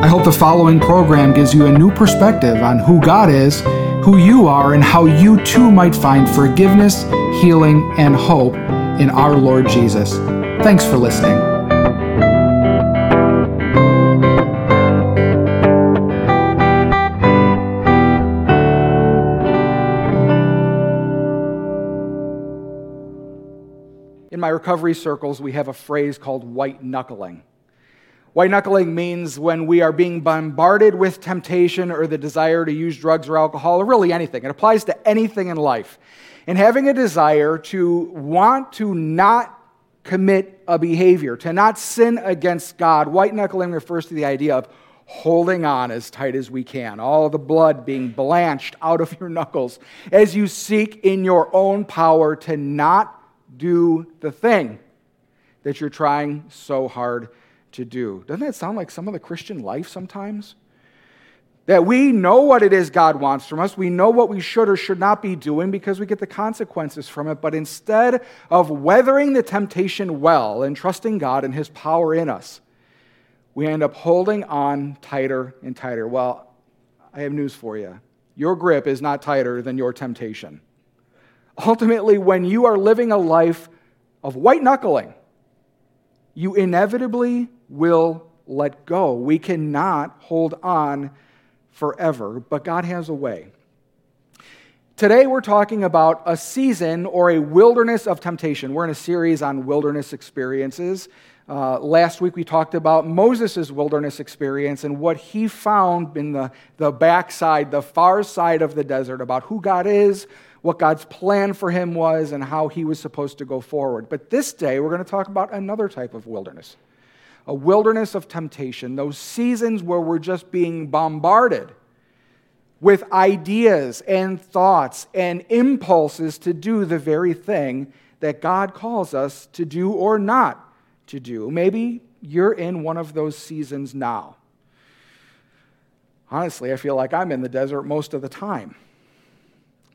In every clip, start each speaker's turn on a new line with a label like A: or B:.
A: I hope the following program gives you a new perspective on who God is, who you are, and how you too might find forgiveness, healing, and hope in our Lord Jesus. Thanks for listening. In my recovery circles, we have a phrase called white knuckling. White knuckling means when we are being bombarded with temptation or the desire to use drugs or alcohol or really anything. It applies to anything in life. And having a desire to want to not commit a behavior, to not sin against God, white knuckling refers to the idea of holding on as tight as we can, all the blood being blanched out of your knuckles as you seek in your own power to not do the thing that you're trying so hard to do. Doesn't that sound like some of the Christian life sometimes? That we know what it is God wants from us. We know what we should or should not be doing because we get the consequences from it. But instead of weathering the temptation well and trusting God and His power in us, we end up holding on tighter and tighter. Well, I have news for you. Your grip is not tighter than your temptation. Ultimately, when you are living a life of white knuckling, you inevitably will let go. We cannot hold on forever, but God has a way. Today, we're talking about a season or a wilderness of temptation. We're in a series on wilderness experiences. Uh, last week, we talked about Moses' wilderness experience and what he found in the, the backside, the far side of the desert, about who God is, what God's plan for him was, and how he was supposed to go forward. But this day, we're going to talk about another type of wilderness a wilderness of temptation, those seasons where we're just being bombarded with ideas and thoughts and impulses to do the very thing that God calls us to do or not to do. Maybe you're in one of those seasons now. Honestly, I feel like I'm in the desert most of the time.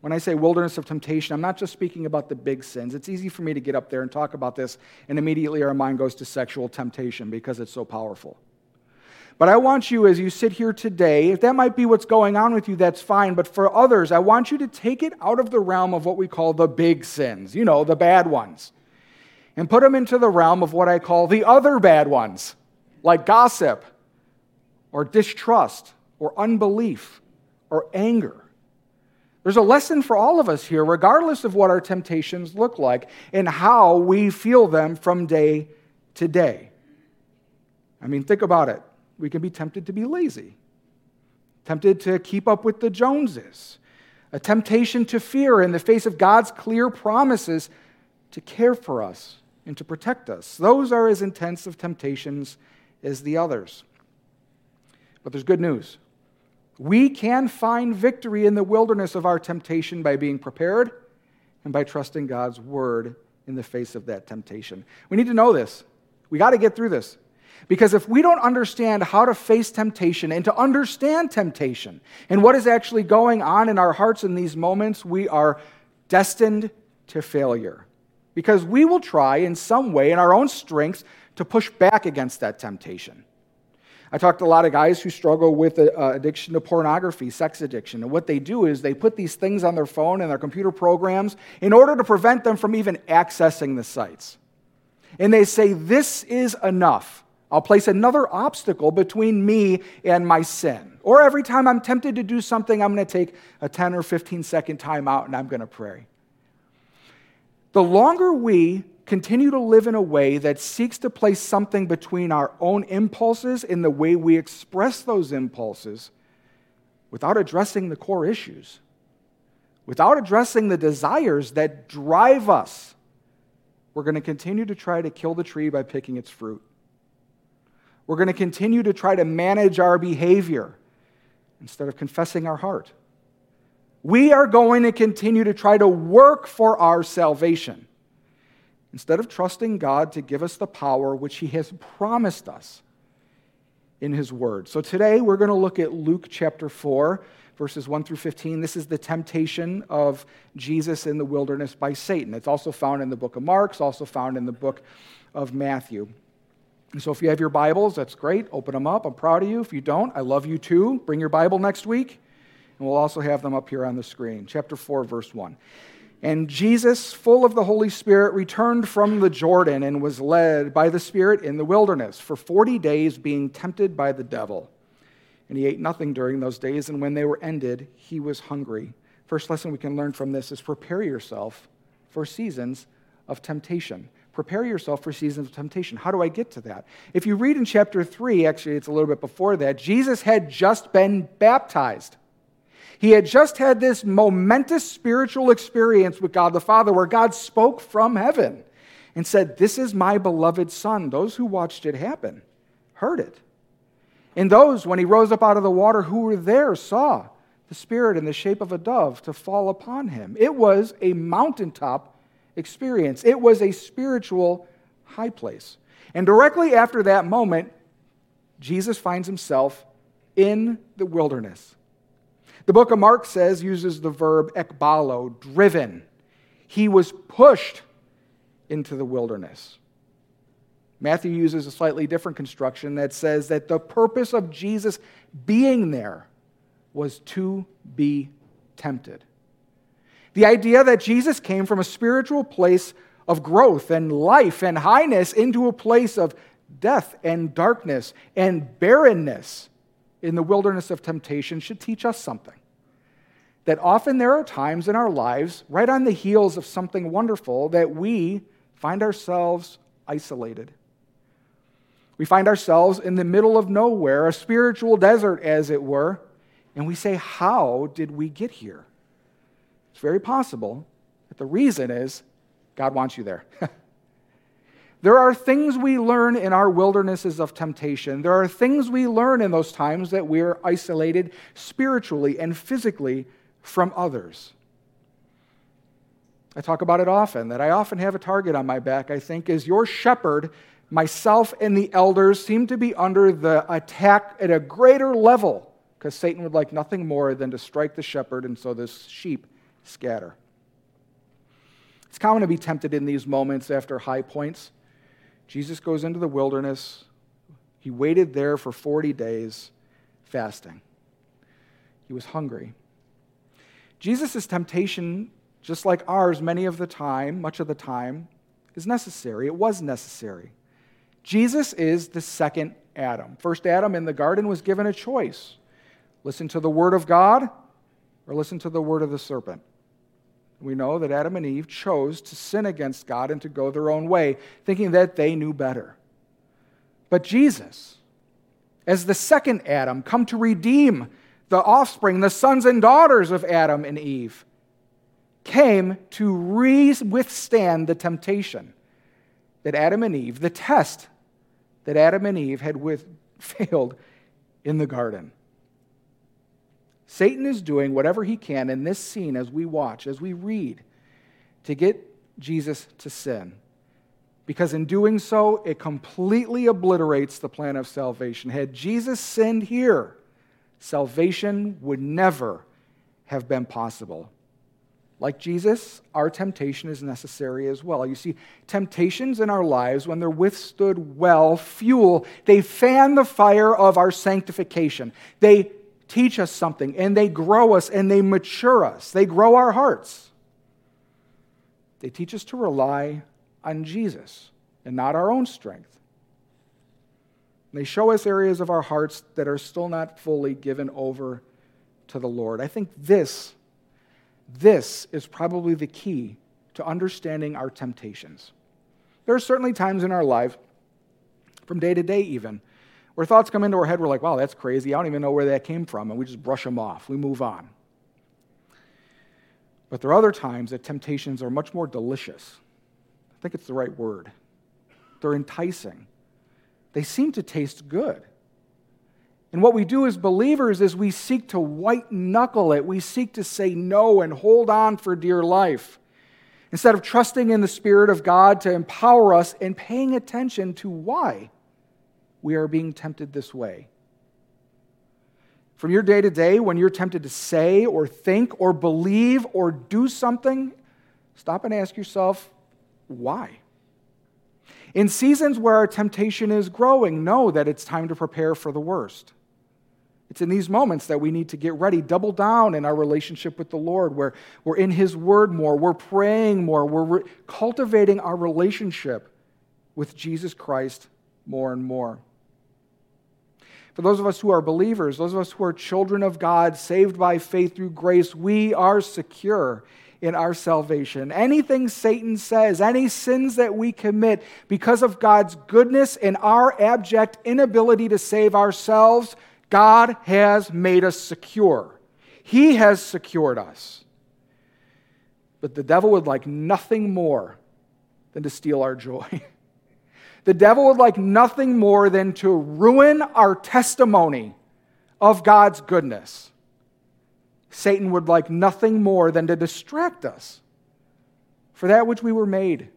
A: When I say wilderness of temptation, I'm not just speaking about the big sins. It's easy for me to get up there and talk about this, and immediately our mind goes to sexual temptation because it's so powerful. But I want you, as you sit here today, if that might be what's going on with you, that's fine. But for others, I want you to take it out of the realm of what we call the big sins, you know, the bad ones, and put them into the realm of what I call the other bad ones, like gossip, or distrust, or unbelief, or anger. There's a lesson for all of us here, regardless of what our temptations look like and how we feel them from day to day. I mean, think about it. We can be tempted to be lazy, tempted to keep up with the Joneses, a temptation to fear in the face of God's clear promises to care for us and to protect us. Those are as intense of temptations as the others. But there's good news. We can find victory in the wilderness of our temptation by being prepared and by trusting God's word in the face of that temptation. We need to know this. We got to get through this. Because if we don't understand how to face temptation and to understand temptation and what is actually going on in our hearts in these moments, we are destined to failure. Because we will try in some way, in our own strength, to push back against that temptation. I talked to a lot of guys who struggle with uh, addiction to pornography, sex addiction. And what they do is they put these things on their phone and their computer programs in order to prevent them from even accessing the sites. And they say, This is enough. I'll place another obstacle between me and my sin. Or every time I'm tempted to do something, I'm going to take a 10 or 15 second time out and I'm going to pray. The longer we continue to live in a way that seeks to place something between our own impulses and the way we express those impulses without addressing the core issues, without addressing the desires that drive us, we're going to continue to try to kill the tree by picking its fruit. We're going to continue to try to manage our behavior instead of confessing our heart. We are going to continue to try to work for our salvation instead of trusting God to give us the power which He has promised us in His Word. So today we're going to look at Luke chapter 4, verses 1 through 15. This is the temptation of Jesus in the wilderness by Satan. It's also found in the book of Mark, it's also found in the book of Matthew. And so if you have your Bibles, that's great. Open them up. I'm proud of you. If you don't, I love you too. Bring your Bible next week. And we'll also have them up here on the screen. Chapter 4, verse 1. And Jesus, full of the Holy Spirit, returned from the Jordan and was led by the Spirit in the wilderness for 40 days, being tempted by the devil. And he ate nothing during those days, and when they were ended, he was hungry. First lesson we can learn from this is prepare yourself for seasons of temptation prepare yourself for seasons of temptation. How do I get to that? If you read in chapter 3, actually, it's a little bit before that, Jesus had just been baptized. He had just had this momentous spiritual experience with God the Father where God spoke from heaven and said, This is my beloved Son. Those who watched it happen heard it. And those, when he rose up out of the water, who were there saw the Spirit in the shape of a dove to fall upon him. It was a mountaintop experience. It was a spiritual high place. And directly after that moment, Jesus finds himself in the wilderness. The book of Mark says, uses the verb ekbalo, driven. He was pushed into the wilderness. Matthew uses a slightly different construction that says that the purpose of Jesus being there was to be tempted. The idea that Jesus came from a spiritual place of growth and life and highness into a place of death and darkness and barrenness in the wilderness of temptation should teach us something. That often there are times in our lives, right on the heels of something wonderful, that we find ourselves isolated. We find ourselves in the middle of nowhere, a spiritual desert, as it were, and we say, How did we get here? It's very possible that the reason is God wants you there. there are things we learn in our wildernesses of temptation. There are things we learn in those times that we're isolated spiritually and physically from others. I talk about it often, that I often have a target on my back, I think, is your shepherd, myself, and the elders seem to be under the attack at a greater level because Satan would like nothing more than to strike the shepherd, and so this sheep scatter. It's common to be tempted in these moments after high points. Jesus goes into the wilderness. He waited there for 40 days, fasting. He was hungry. Jesus' temptation, just like ours, many of the time, much of the time, is necessary. It was necessary. Jesus is the second Adam. First Adam in the garden was given a choice listen to the word of God or listen to the word of the serpent we know that Adam and Eve chose to sin against God and to go their own way, thinking that they knew better. But Jesus, as the second Adam, come to redeem the offspring, the sons and daughters of Adam and Eve, came to re- withstand the temptation that Adam and Eve, the test that Adam and Eve had with, failed in the garden. Satan is doing whatever he can in this scene as we watch, as we read, to get Jesus to sin. Because in doing so, it completely obliterates the plan of salvation. Had Jesus sinned here, salvation would never have been possible. Like Jesus, our temptation is necessary as well. You see, temptations in our lives, when they're withstood well, fuel, they fan the fire of our sanctification. They teach us something and they grow us and they mature us. They grow our hearts. They teach us to rely on Jesus and not our own strength. They show us areas of our hearts that are still not fully given over to the Lord. I think this, this is probably the key to understanding our temptations. There are certainly times in our life, from day to day even, where thoughts come into our head, we're like, wow, that's crazy. I don't even know where that came from. And we just brush them off. We move on. But there are other times that temptations are much more delicious. I think it's the right word. They're enticing. They seem to taste good. And what we do as believers is we seek to white knuckle it. We seek to say no and hold on for dear life. Instead of trusting in the Spirit of God to empower us and paying attention to why we are being tempted this way. From your day to day, when you're tempted to say or think or believe or do something, stop and ask yourself, why? In seasons where our temptation is growing, know that it's time to prepare for the worst. It's in these moments that we need to get ready, double down in our relationship with the Lord, where we're in His Word more, we're praying more, we're re- cultivating our relationship with Jesus Christ more and more. For those of us who are believers, those of us who are children of God, saved by faith through grace, we are secure in our salvation. Anything Satan says, any sins that we commit because of God's goodness and our abject inability to save ourselves, God has made us secure. He has secured us. But the devil would like nothing more than to steal our joy. the devil would like nothing more than to ruin our testimony of God's goodness. Satan would like nothing more than to distract us for that which we were made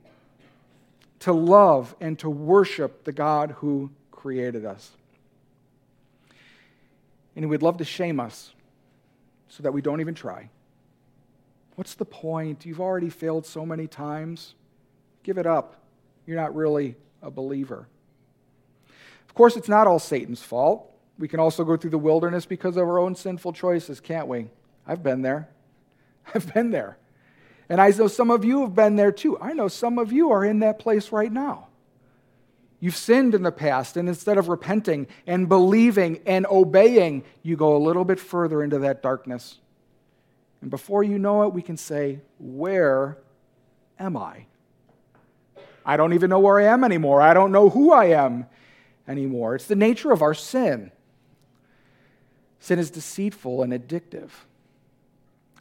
A: to love and to worship the God who created us and he would love to shame us so that we don't even try. What's the point? You've already failed so many times. Give it up. You're not really a believer. Of course, it's not all Satan's fault. We can also go through the wilderness because of our own sinful choices, can't we? I've been there. I've been there. And I know some of you have been there too. I know some of you are in that place right now. You've sinned in the past, and instead of repenting and believing and obeying, you go a little bit further into that darkness. And before you know it, we can say, Where am I? I don't even know where I am anymore. I don't know who I am anymore. It's the nature of our sin. Sin is deceitful and addictive.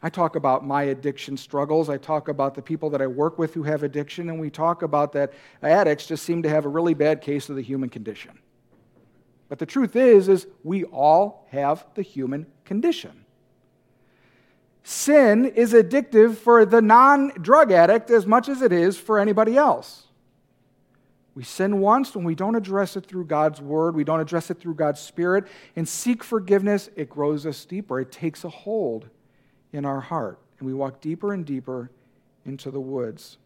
A: I talk about my addiction struggles. I talk about the people that I work with who have addiction, and we talk about that addicts just seem to have a really bad case of the human condition. But the truth is is we all have the human condition. Sin is addictive for the non-drug addict as much as it is for anybody else. We sin once when we don't address it through God's word, we don't address it through God's spirit and seek forgiveness, it grows us deeper. It takes a hold in our heart, and we walk deeper and deeper into the woods.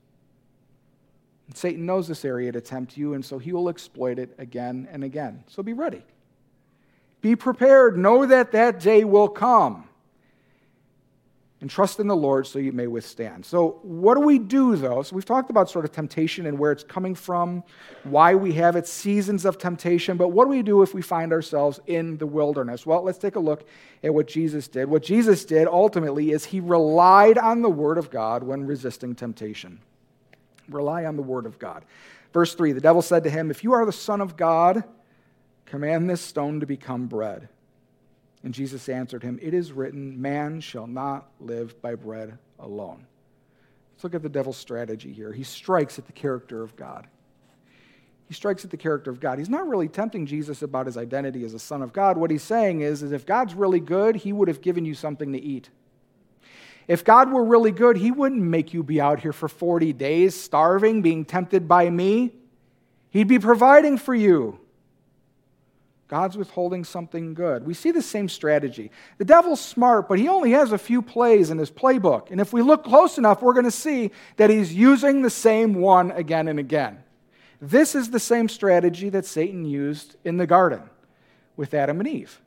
A: And Satan knows this area to tempt you, and so he will exploit it again and again. So be ready. Be prepared. Know that that day will come and trust in the Lord so you may withstand. So, what do we do though? So, we've talked about sort of temptation and where it's coming from, why we have it, seasons of temptation, but what do we do if we find ourselves in the wilderness? Well, let's take a look at what Jesus did. What Jesus did ultimately is he relied on the Word of God when resisting temptation. Rely on the Word of God. Verse 3 The devil said to him, If you are the Son of God, command this stone to become bread. And Jesus answered him, It is written, Man shall not live by bread alone. Let's look at the devil's strategy here. He strikes at the character of God. He strikes at the character of God. He's not really tempting Jesus about his identity as a son of God. What he's saying is, is if God's really good, he would have given you something to eat. If God were really good, he wouldn't make you be out here for 40 days starving, being tempted by me. He'd be providing for you. God's withholding something good. We see the same strategy. The devil's smart, but he only has a few plays in his playbook. And if we look close enough, we're going to see that he's using the same one again and again. This is the same strategy that Satan used in the garden with Adam and Eve.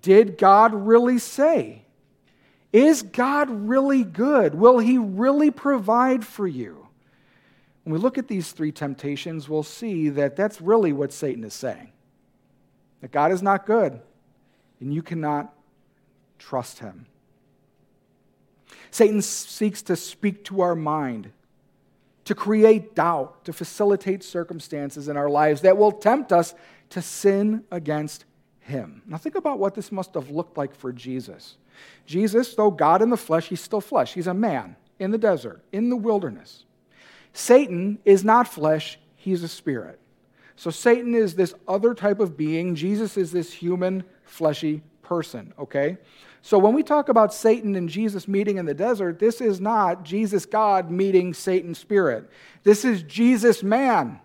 A: Did God really say? Is God really good? Will he really provide for you? When we look at these three temptations, we'll see that that's really what Satan is saying that God is not good and you cannot trust him. Satan seeks to speak to our mind, to create doubt, to facilitate circumstances in our lives that will tempt us to sin against him. Now, think about what this must have looked like for Jesus. Jesus, though God in the flesh, he's still flesh. He's a man in the desert, in the wilderness. Satan is not flesh, he's a spirit. So Satan is this other type of being, Jesus is this human, fleshy person, okay? So when we talk about Satan and Jesus meeting in the desert, this is not Jesus God meeting Satan spirit. This is Jesus man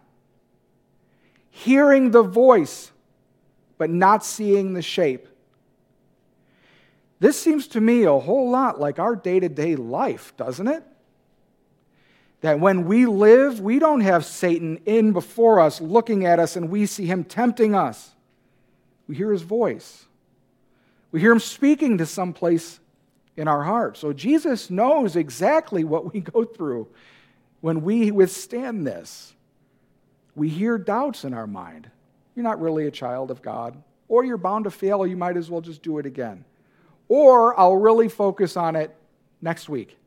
A: hearing the voice but not seeing the shape. This seems to me a whole lot like our day to day life, doesn't it? That when we live, we don't have Satan in before us, looking at us, and we see him tempting us. We hear his voice. We hear him speaking to some place in our heart. So Jesus knows exactly what we go through when we withstand this. We hear doubts in our mind. You're not really a child of God. Or you're bound to fail, or you might as well just do it again. Or I'll really focus on it next week.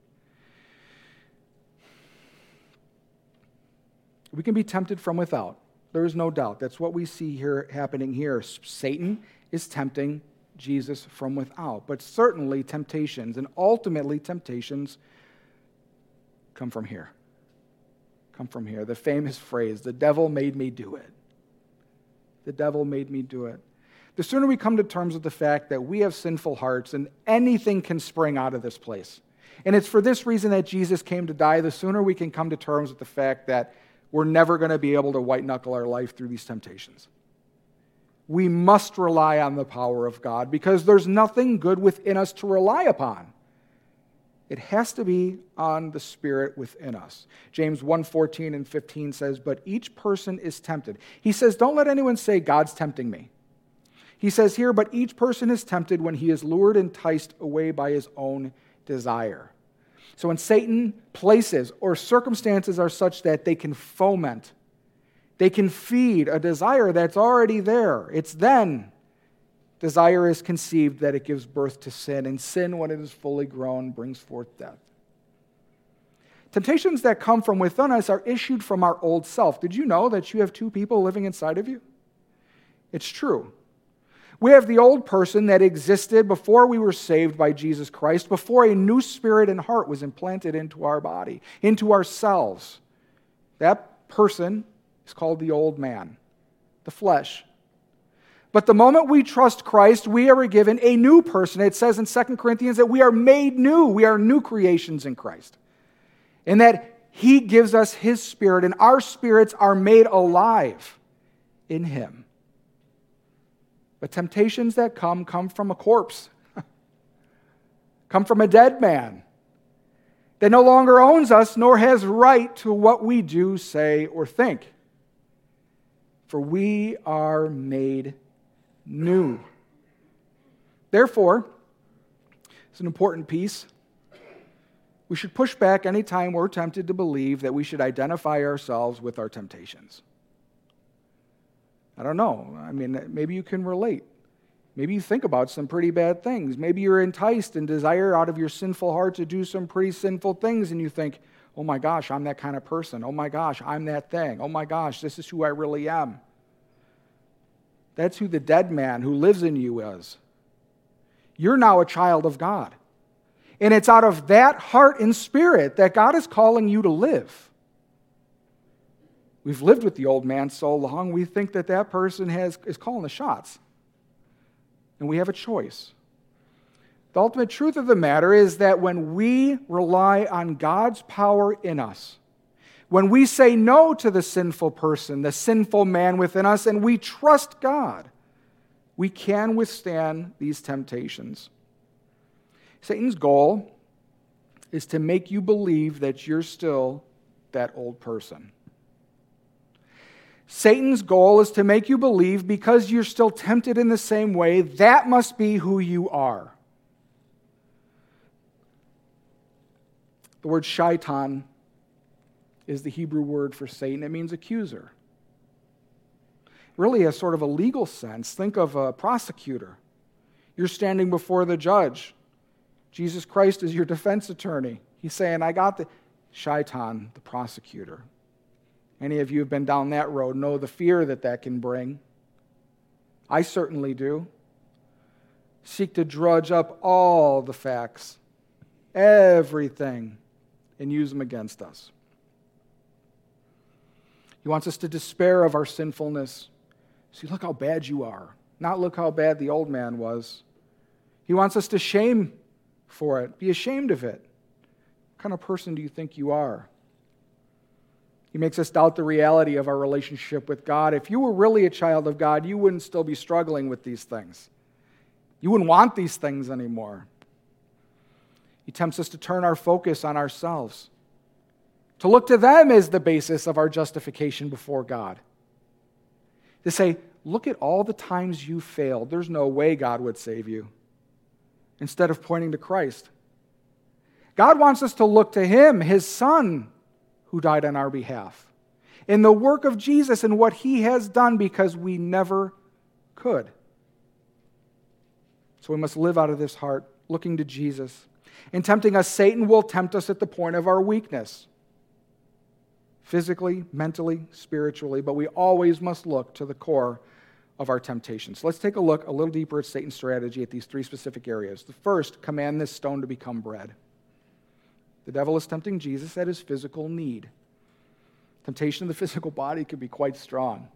A: We can be tempted from without. There is no doubt. That's what we see here happening here. Satan is tempting Jesus from without. But certainly, temptations and ultimately temptations come from here. Come from here. The famous phrase, the devil made me do it. The devil made me do it. The sooner we come to terms with the fact that we have sinful hearts and anything can spring out of this place. And it's for this reason that Jesus came to die. The sooner we can come to terms with the fact that we're never going to be able to white knuckle our life through these temptations we must rely on the power of God because there's nothing good within us to rely upon. It has to be on the spirit within us. James 1:14 and 15 says, "But each person is tempted." He says, "Don't let anyone say God's tempting me." He says here, "But each person is tempted when he is lured and enticed away by his own desire." So when Satan places or circumstances are such that they can foment they can feed a desire that's already there. It's then desire is conceived that it gives birth to sin, and sin, when it is fully grown, brings forth death. Temptations that come from within us are issued from our old self. Did you know that you have two people living inside of you? It's true. We have the old person that existed before we were saved by Jesus Christ, before a new spirit and heart was implanted into our body, into ourselves. That person is called the old man, the flesh. But the moment we trust Christ, we are given a new person. It says in 2 Corinthians that we are made new. We are new creations in Christ. And that He gives us His Spirit, and our spirits are made alive in Him. But temptations that come come from a corpse, come from a dead man that no longer owns us nor has right to what we do, say, or think for we are made new. Therefore, it's an important piece. We should push back anytime we're tempted to believe that we should identify ourselves with our temptations. I don't know. I mean, maybe you can relate. Maybe you think about some pretty bad things. Maybe you're enticed and desire out of your sinful heart to do some pretty sinful things, and you think, Oh my gosh, I'm that kind of person. Oh my gosh, I'm that thing. Oh my gosh, this is who I really am. That's who the dead man who lives in you is. You're now a child of God. And it's out of that heart and spirit that God is calling you to live. We've lived with the old man so long, we think that that person has, is calling the shots. And we have a choice. The ultimate truth of the matter is that when we rely on God's power in us, when we say no to the sinful person, the sinful man within us, and we trust God, we can withstand these temptations. Satan's goal is to make you believe that you're still that old person. Satan's goal is to make you believe because you're still tempted in the same way, that must be who you are. The word shaitan is the Hebrew word for Satan. It means accuser. Really, a sort of a legal sense. Think of a prosecutor. You're standing before the judge. Jesus Christ is your defense attorney. He's saying, I got the shaitan, the prosecutor. Any of you have been down that road know the fear that that can bring. I certainly do. Seek to drudge up all the facts, everything and use them against us. He wants us to despair of our sinfulness. See, look how bad you are. Not look how bad the old man was. He wants us to shame for it, be ashamed of it. What kind of person do you think you are? He makes us doubt the reality of our relationship with God. If you were really a child of God, you wouldn't still be struggling with these things. You wouldn't want these things anymore. He tempts us to turn our focus on ourselves, to look to them as the basis of our justification before God. To say, look at all the times you failed. There's no way God would save you. Instead of pointing to Christ. God wants us to look to Him, His Son, who died on our behalf, in the work of Jesus and what He has done because we never could. So we must live out of this heart, looking to Jesus. In tempting us, Satan will tempt us at the point of our weakness physically, mentally, spiritually, but we always must look to the core of our temptations. So let's take a look a little deeper at Satan's strategy at these three specific areas. The first, command this stone to become bread. The devil is tempting Jesus at his physical need. Temptation of the physical body can be quite strong.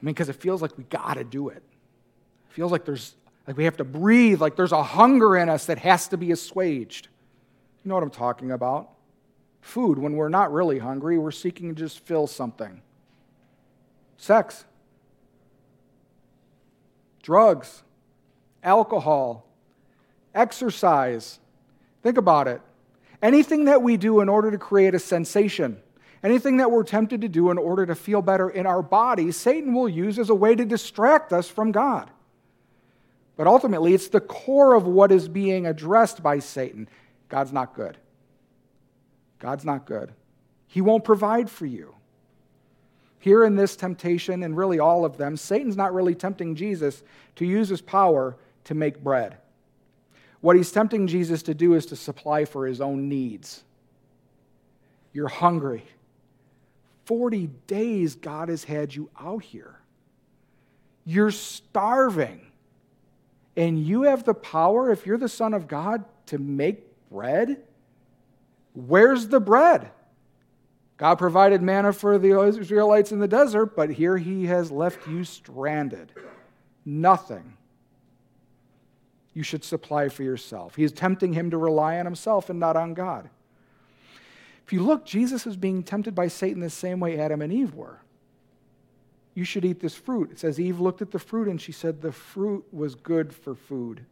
A: I mean, because it feels like we got to do it. It feels like there's like we have to breathe, like there's a hunger in us that has to be assuaged. You know what I'm talking about? Food, when we're not really hungry, we're seeking to just fill something. Sex, drugs, alcohol, exercise. Think about it. Anything that we do in order to create a sensation, anything that we're tempted to do in order to feel better in our body, Satan will use as a way to distract us from God. But ultimately, it's the core of what is being addressed by Satan. God's not good. God's not good. He won't provide for you. Here in this temptation, and really all of them, Satan's not really tempting Jesus to use his power to make bread. What he's tempting Jesus to do is to supply for his own needs. You're hungry. 40 days God has had you out here. You're starving. And you have the power, if you're the Son of God, to make bread? Where's the bread? God provided manna for the Israelites in the desert, but here he has left you stranded. Nothing you should supply for yourself. He is tempting him to rely on himself and not on God. If you look, Jesus is being tempted by Satan the same way Adam and Eve were you should eat this fruit. It says Eve looked at the fruit and she said the fruit was good for food.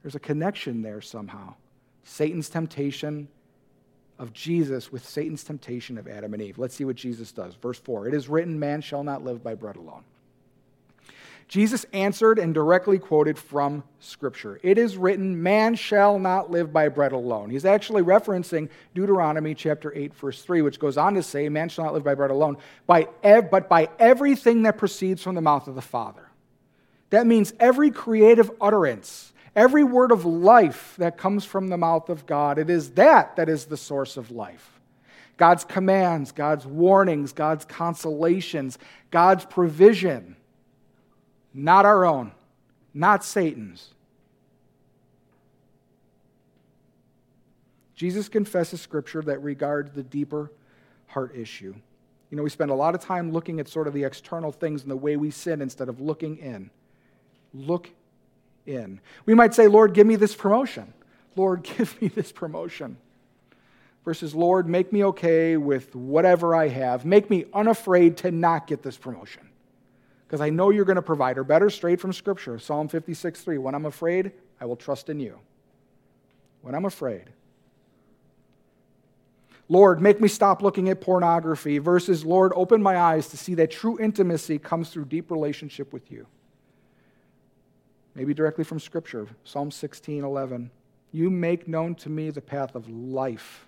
A: There's a connection there somehow. Satan's temptation of Jesus with Satan's temptation of Adam and Eve. Let's see what Jesus does. Verse 4 It is written, Man shall not live by bread alone. Jesus answered and directly quoted from Scripture. It is written, Man shall not live by bread alone. He's actually referencing Deuteronomy chapter 8, verse 3, which goes on to say, Man shall not live by bread alone, by ev- but by everything that proceeds from the mouth of the Father. That means every creative utterance, every word of life that comes from the mouth of God. It is that that is the source of life. God's commands, God's warnings, God's consolations, God's provision not our own, not Satan's. Jesus confesses scripture that regards the deeper heart issue. You know, we spend a lot of time looking at sort of the external things and the way we sin instead of looking in. Look in. We might say, Lord, give me this promotion. Lord, give me this promotion. Versus, Lord, make me okay with whatever I have. Make me unafraid to not get this promotion because I know you're going to provide, or better, straight from Scripture, Psalm 56 3. When I'm afraid, I will trust in you. When I'm afraid. Lord, make me stop looking at pornography, versus, Lord, open my eyes to see that true intimacy comes through deep relationship with you. Maybe directly from Scripture, Psalm 16 11. You make known to me the path of life.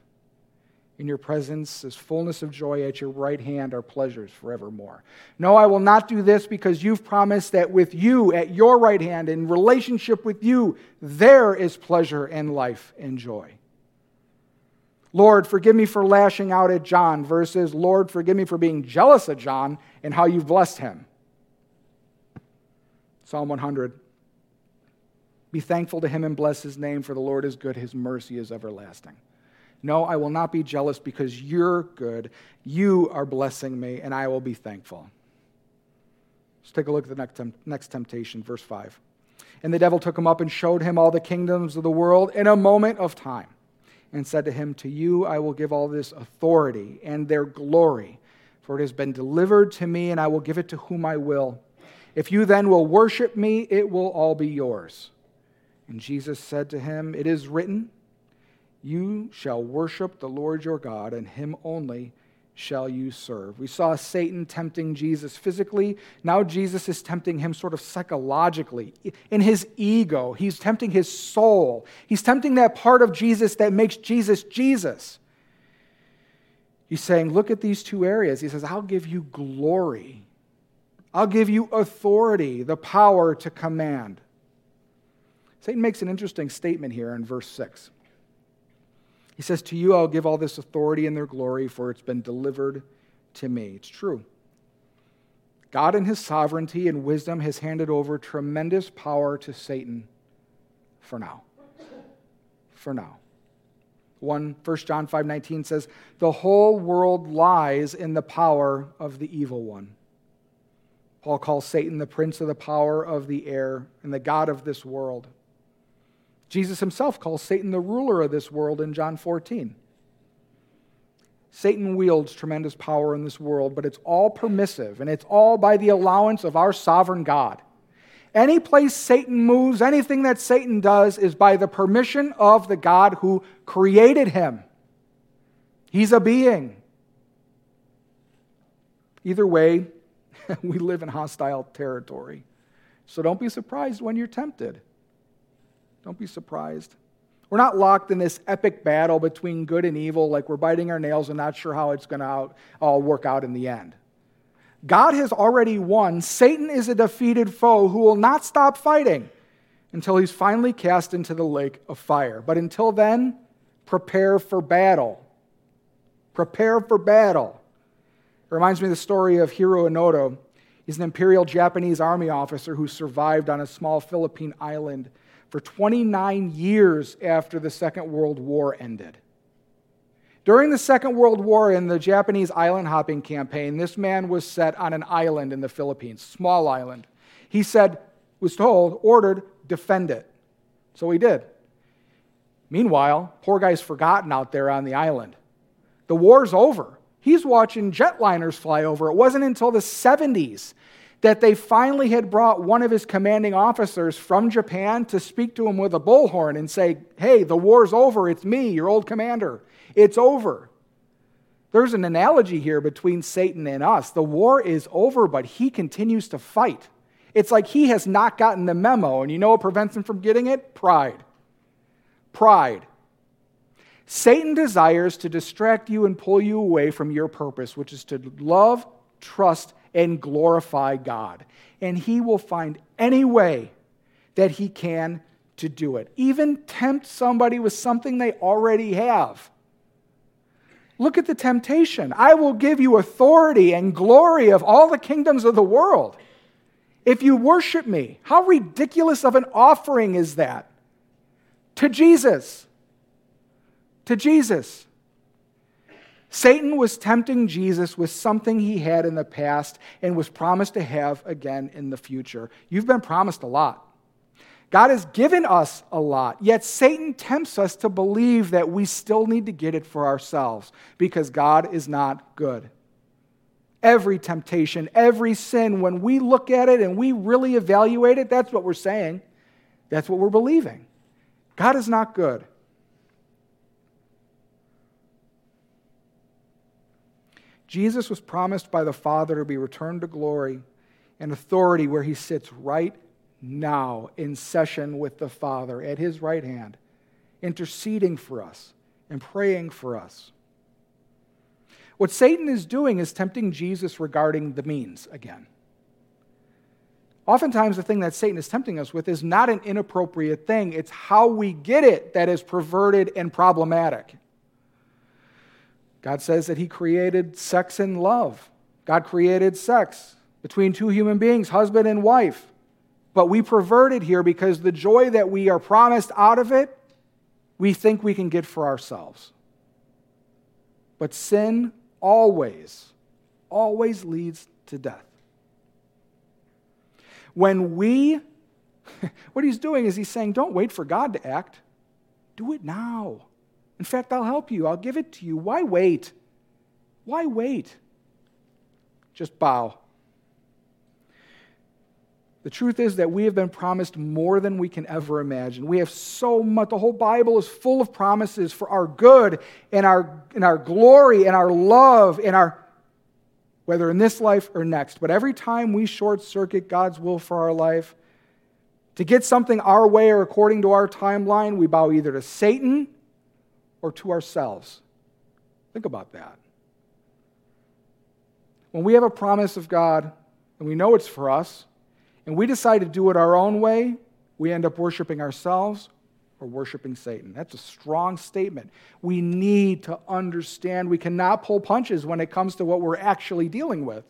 A: In your presence is fullness of joy. At your right hand are pleasures forevermore. No, I will not do this because you've promised that with you at your right hand, in relationship with you, there is pleasure and life and joy. Lord, forgive me for lashing out at John, versus Lord, forgive me for being jealous of John and how you've blessed him. Psalm 100. Be thankful to him and bless his name, for the Lord is good, his mercy is everlasting. No, I will not be jealous because you're good. You are blessing me, and I will be thankful. Let's take a look at the next, next temptation, verse 5. And the devil took him up and showed him all the kingdoms of the world in a moment of time, and said to him, To you I will give all this authority and their glory, for it has been delivered to me, and I will give it to whom I will. If you then will worship me, it will all be yours. And Jesus said to him, It is written, You shall worship the Lord your God, and him only shall you serve. We saw Satan tempting Jesus physically. Now Jesus is tempting him sort of psychologically, in his ego. He's tempting his soul. He's tempting that part of Jesus that makes Jesus Jesus. He's saying, Look at these two areas. He says, I'll give you glory I'll give you authority, the power to command. Satan makes an interesting statement here in verse 6. He says, To you I'll give all this authority and their glory, for it's been delivered to me. It's true. God, in his sovereignty and wisdom, has handed over tremendous power to Satan for now. For now. 1 John 5 19 says, The whole world lies in the power of the evil one. Paul calls Satan the prince of the power of the air and the God of this world. Jesus himself calls Satan the ruler of this world in John 14. Satan wields tremendous power in this world, but it's all permissive and it's all by the allowance of our sovereign God. Any place Satan moves, anything that Satan does, is by the permission of the God who created him. He's a being. Either way, we live in hostile territory. So don't be surprised when you're tempted. Don't be surprised. We're not locked in this epic battle between good and evil, like we're biting our nails and not sure how it's going to all work out in the end. God has already won. Satan is a defeated foe who will not stop fighting until he's finally cast into the lake of fire. But until then, prepare for battle. Prepare for battle. It reminds me of the story of Hiroo Onoda. He's an imperial Japanese army officer who survived on a small Philippine island for 29 years after the Second World War ended. During the Second World War in the Japanese island hopping campaign, this man was set on an island in the Philippines, small island. He said, was told, ordered, defend it. So he did. Meanwhile, poor guy's forgotten out there on the island. The war's over. He's watching jetliners fly over. It wasn't until the 70s that they finally had brought one of his commanding officers from Japan to speak to him with a bullhorn and say, Hey, the war's over. It's me, your old commander. It's over. There's an analogy here between Satan and us. The war is over, but he continues to fight. It's like he has not gotten the memo. And you know what prevents him from getting it? Pride. Pride. Satan desires to distract you and pull you away from your purpose, which is to love, trust, and glorify God. And he will find any way that he can to do it, even tempt somebody with something they already have. Look at the temptation. I will give you authority and glory of all the kingdoms of the world. If you worship me, how ridiculous of an offering is that to Jesus? to Jesus. Satan was tempting Jesus with something he had in the past and was promised to have again in the future. You've been promised a lot. God has given us a lot, yet Satan tempts us to believe that we still need to get it for ourselves because God is not good. Every temptation, every sin, when we look at it and we really evaluate it, that's what we're saying. That's what we're believing. God is not good. Jesus was promised by the Father to be returned to glory and authority where he sits right now in session with the Father at his right hand, interceding for us and praying for us. What Satan is doing is tempting Jesus regarding the means again. Oftentimes, the thing that Satan is tempting us with is not an inappropriate thing, it's how we get it that is perverted and problematic. God says that He created sex and love. God created sex between two human beings, husband and wife. But we pervert it here because the joy that we are promised out of it, we think we can get for ourselves. But sin always, always leads to death. When we, what he's doing is he's saying, don't wait for God to act, do it now. In fact, I'll help you, I'll give it to you. Why wait? Why wait? Just bow. The truth is that we have been promised more than we can ever imagine. We have so much. The whole Bible is full of promises for our good and our, and our glory and our love and our, whether in this life or next. But every time we short circuit God's will for our life, to get something our way or according to our timeline, we bow either to Satan or to ourselves. Think about that. When we have a promise of God and we know it's for us, and we decide to do it our own way, we end up worshiping ourselves or worshiping Satan. That's a strong statement. We need to understand we cannot pull punches when it comes to what we're actually dealing with.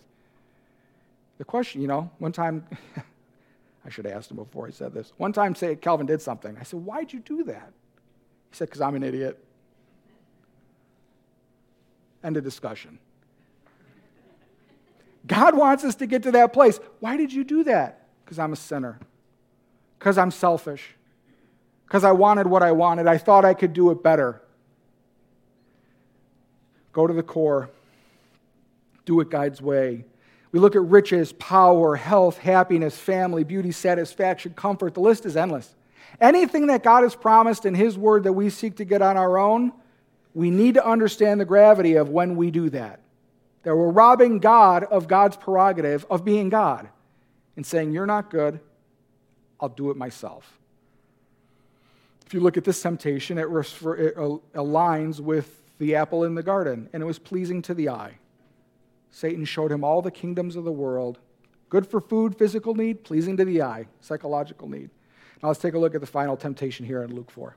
A: The question, you know, one time, I should have asked him before he said this. One time, say Calvin did something. I said, Why'd you do that? He said, Because I'm an idiot. End of discussion. God wants us to get to that place. Why did you do that? Because I'm a sinner. Because I'm selfish. Because I wanted what I wanted. I thought I could do it better. Go to the core. Do it God's way. We look at riches, power, health, happiness, family, beauty, satisfaction, comfort. The list is endless. Anything that God has promised in His Word that we seek to get on our own, we need to understand the gravity of when we do that. That we're robbing God of God's prerogative of being God and saying, You're not good, I'll do it myself. If you look at this temptation, it, aligns with the apple in the garden, and it was pleasing to the eye. Satan showed him all the kingdoms of the world good for food, physical need, pleasing to the eye, psychological need. Now let's take a look at the final temptation here in Luke 4.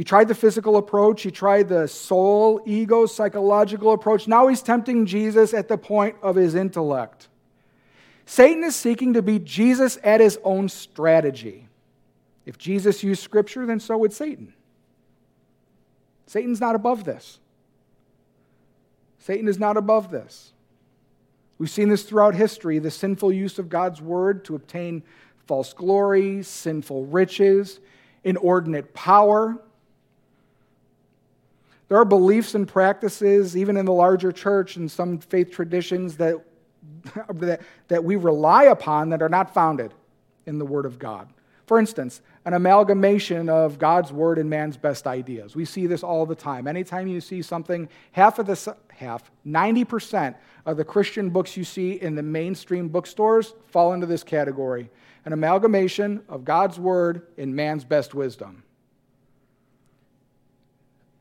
A: He tried the physical approach, he tried the soul, ego, psychological approach. Now he's tempting Jesus at the point of his intellect. Satan is seeking to beat Jesus at his own strategy. If Jesus used Scripture, then so would Satan. Satan's not above this. Satan is not above this. We've seen this throughout history the sinful use of God's word to obtain false glory, sinful riches, inordinate power. There are beliefs and practices, even in the larger church and some faith traditions, that, that, that we rely upon that are not founded in the Word of God. For instance, an amalgamation of God's word and man's best ideas. We see this all the time. Anytime you see something, half of the half, 90% of the Christian books you see in the mainstream bookstores fall into this category. An amalgamation of God's word and man's best wisdom.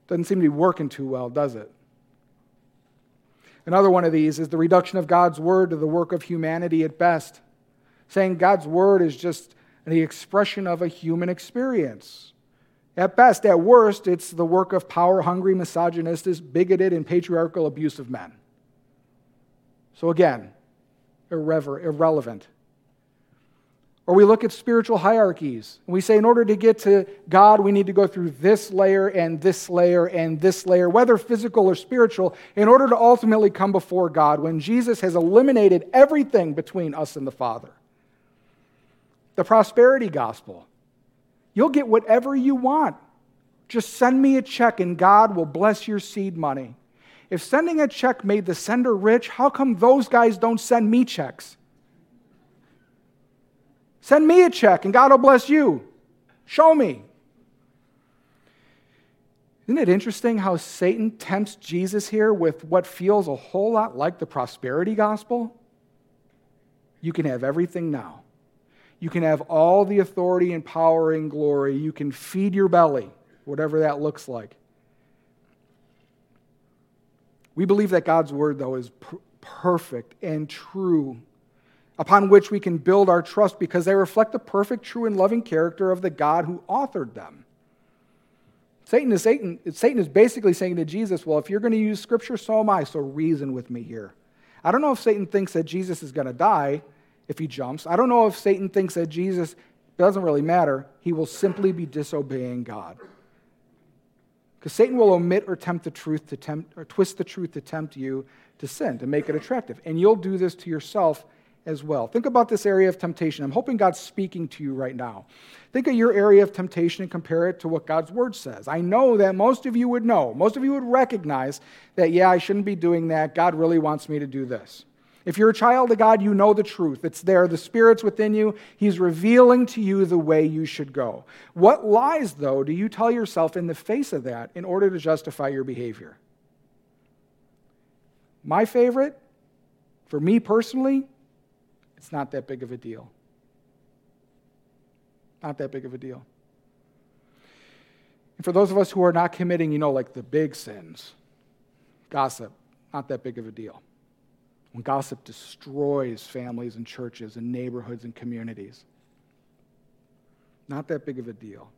A: Doesn't seem to be working too well, does it? Another one of these is the reduction of God's word to the work of humanity at best. Saying God's word is just the expression of a human experience. At best, at worst, it's the work of power hungry, misogynistic, bigoted, and patriarchal abuse of men. So again, irrever- irrelevant. Or we look at spiritual hierarchies and we say, in order to get to God, we need to go through this layer and this layer and this layer, whether physical or spiritual, in order to ultimately come before God when Jesus has eliminated everything between us and the Father the prosperity gospel. You'll get whatever you want. Just send me a check and God will bless your seed money. If sending a check made the sender rich, how come those guys don't send me checks? Send me a check and God will bless you. Show me. Isn't it interesting how Satan tempts Jesus here with what feels a whole lot like the prosperity gospel? You can have everything now. You can have all the authority and power and glory. You can feed your belly, whatever that looks like. We believe that God's word, though, is perfect and true, upon which we can build our trust because they reflect the perfect, true, and loving character of the God who authored them. Satan is, Satan, Satan is basically saying to Jesus, Well, if you're going to use scripture, so am I, so reason with me here. I don't know if Satan thinks that Jesus is going to die if he jumps. I don't know if Satan thinks that Jesus doesn't really matter. He will simply be disobeying God. Because Satan will omit or tempt the truth to tempt or twist the truth to tempt you to sin, to make it attractive. And you'll do this to yourself as well. Think about this area of temptation. I'm hoping God's speaking to you right now. Think of your area of temptation and compare it to what God's word says. I know that most of you would know, most of you would recognize that, yeah, I shouldn't be doing that. God really wants me to do this. If you're a child of God, you know the truth. It's there. The Spirit's within you. He's revealing to you the way you should go. What lies, though, do you tell yourself in the face of that in order to justify your behavior? My favorite, for me personally, it's not that big of a deal. Not that big of a deal. And for those of us who are not committing, you know, like the big sins, gossip, not that big of a deal. When gossip destroys families and churches and neighborhoods and communities, not that big of a deal.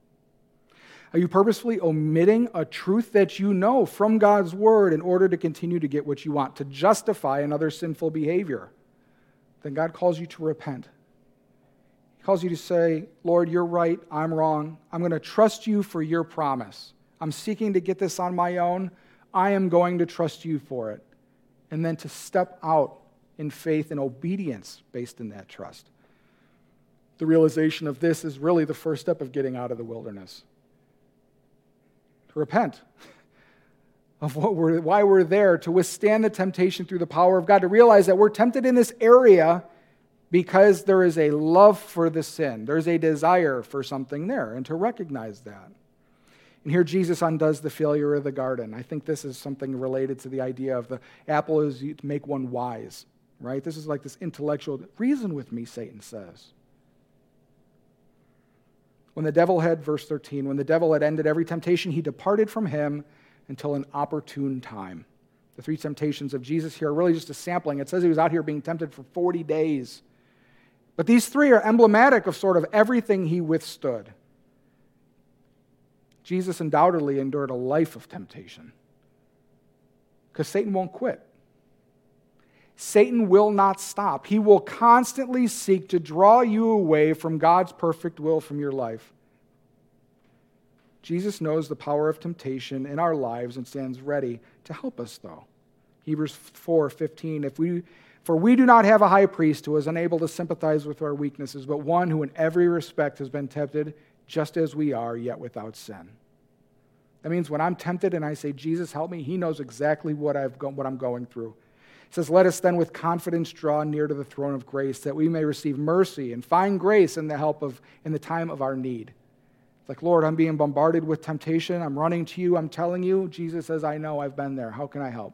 A: Are you purposefully omitting a truth that you know from God's word in order to continue to get what you want, to justify another sinful behavior? Then God calls you to repent. He calls you to say, Lord, you're right, I'm wrong. I'm going to trust you for your promise. I'm seeking to get this on my own. I am going to trust you for it. And then to step out in faith and obedience based in that trust. The realization of this is really the first step of getting out of the wilderness. To repent of what we're, why we're there, to withstand the temptation through the power of God, to realize that we're tempted in this area because there is a love for the sin. There's a desire for something there, and to recognize that. And here Jesus undoes the failure of the garden. I think this is something related to the idea of the apple is to make one wise, right? This is like this intellectual reason with me, Satan says. When the devil had, verse 13, when the devil had ended every temptation, he departed from him until an opportune time. The three temptations of Jesus here are really just a sampling. It says he was out here being tempted for 40 days. But these three are emblematic of sort of everything he withstood. Jesus undoubtedly endured a life of temptation because Satan won't quit. Satan will not stop. He will constantly seek to draw you away from God's perfect will from your life. Jesus knows the power of temptation in our lives and stands ready to help us, though. Hebrews 4 15. If we, for we do not have a high priest who is unable to sympathize with our weaknesses, but one who in every respect has been tempted just as we are, yet without sin. That means when I'm tempted and I say, Jesus, help me, he knows exactly what, I've what I'm going through. It says, Let us then with confidence draw near to the throne of grace, that we may receive mercy and find grace in the help of in the time of our need. It's like, Lord, I'm being bombarded with temptation. I'm running to you. I'm telling you. Jesus says, I know I've been there. How can I help?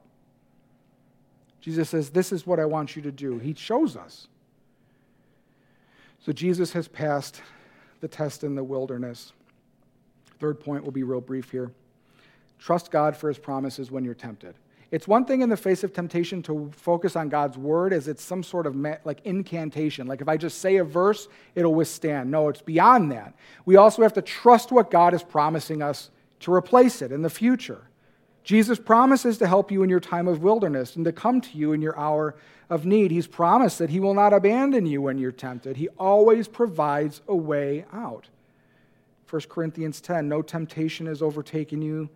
A: Jesus says, This is what I want you to do. He shows us. So Jesus has passed the test in the wilderness. Third point will be real brief here. Trust God for his promises when you're tempted. It's one thing in the face of temptation to focus on God's word as it's some sort of like incantation. Like if I just say a verse, it'll withstand. No, it's beyond that. We also have to trust what God is promising us to replace it in the future. Jesus promises to help you in your time of wilderness and to come to you in your hour of need. He's promised that He will not abandon you when you're tempted. He always provides a way out. 1 Corinthians 10 No temptation has overtaken you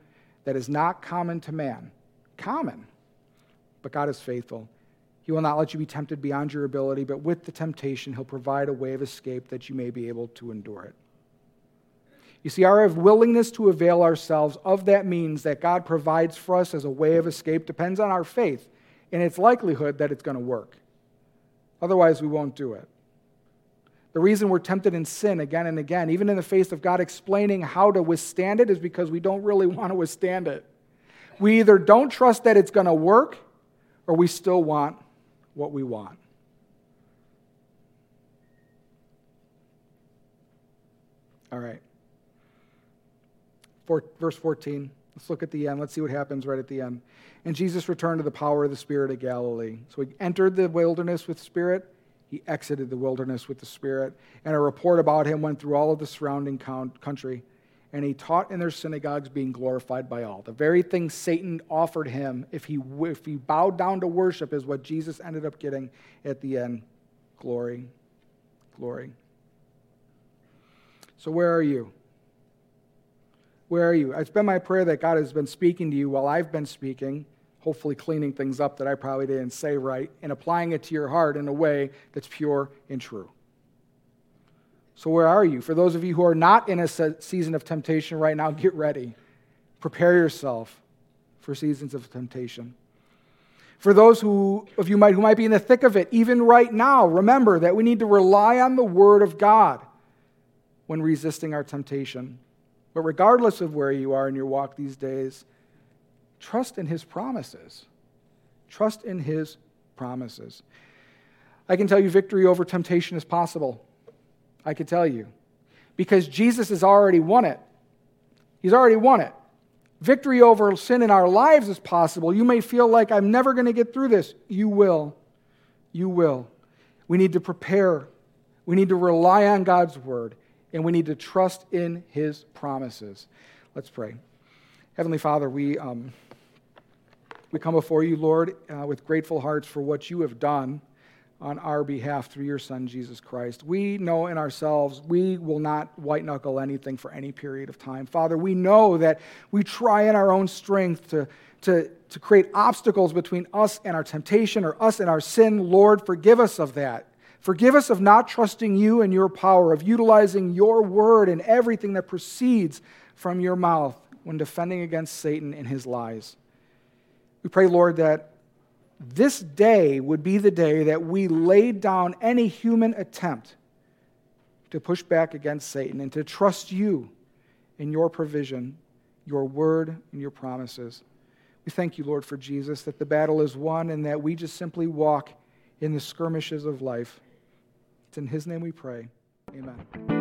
A: that is not common to man common. But God is faithful. He will not let you be tempted beyond your ability, but with the temptation, He'll provide a way of escape that you may be able to endure it. You see, our willingness to avail ourselves of that means that God provides for us as a way of escape depends on our faith and its likelihood that it's going to work. Otherwise, we won't do it. The reason we're tempted in sin again and again, even in the face of God explaining how to withstand it, is because we don't really want to withstand it. We either don't trust that it's going to work or we still want what we want. All right. For, verse 14 Let's look at the end. Let's see what happens right at the end. And Jesus returned to the power of the Spirit of Galilee. So he entered the wilderness with Spirit. He exited the wilderness with the Spirit. And a report about him went through all of the surrounding country. And he taught in their synagogues, being glorified by all. The very thing Satan offered him, if he, if he bowed down to worship, is what Jesus ended up getting at the end glory. Glory. So, where are you? Where are you? It's been my prayer that God has been speaking to you while I've been speaking, hopefully cleaning things up that I probably didn't say right, and applying it to your heart in a way that's pure and true. So, where are you? For those of you who are not in a season of temptation right now, get ready. Prepare yourself for seasons of temptation. For those who, of you might, who might be in the thick of it, even right now, remember that we need to rely on the Word of God when resisting our temptation. But regardless of where you are in your walk these days, trust in His promises. Trust in His promises. I can tell you victory over temptation is possible. I can tell you. Because Jesus has already won it. He's already won it. Victory over sin in our lives is possible. You may feel like I'm never going to get through this. You will. You will. We need to prepare. We need to rely on God's word and we need to trust in his promises. Let's pray. Heavenly Father, we, um, we come before you, Lord, uh, with grateful hearts for what you have done on our behalf through your Son, Jesus Christ. We know in ourselves we will not white knuckle anything for any period of time. Father, we know that we try in our own strength to, to, to create obstacles between us and our temptation or us and our sin. Lord, forgive us of that. Forgive us of not trusting you and your power, of utilizing your word and everything that proceeds from your mouth when defending against Satan and his lies. We pray, Lord, that this day would be the day that we laid down any human attempt to push back against Satan and to trust you in your provision, your word, and your promises. We thank you, Lord, for Jesus, that the battle is won and that we just simply walk in the skirmishes of life. It's in His name we pray. Amen.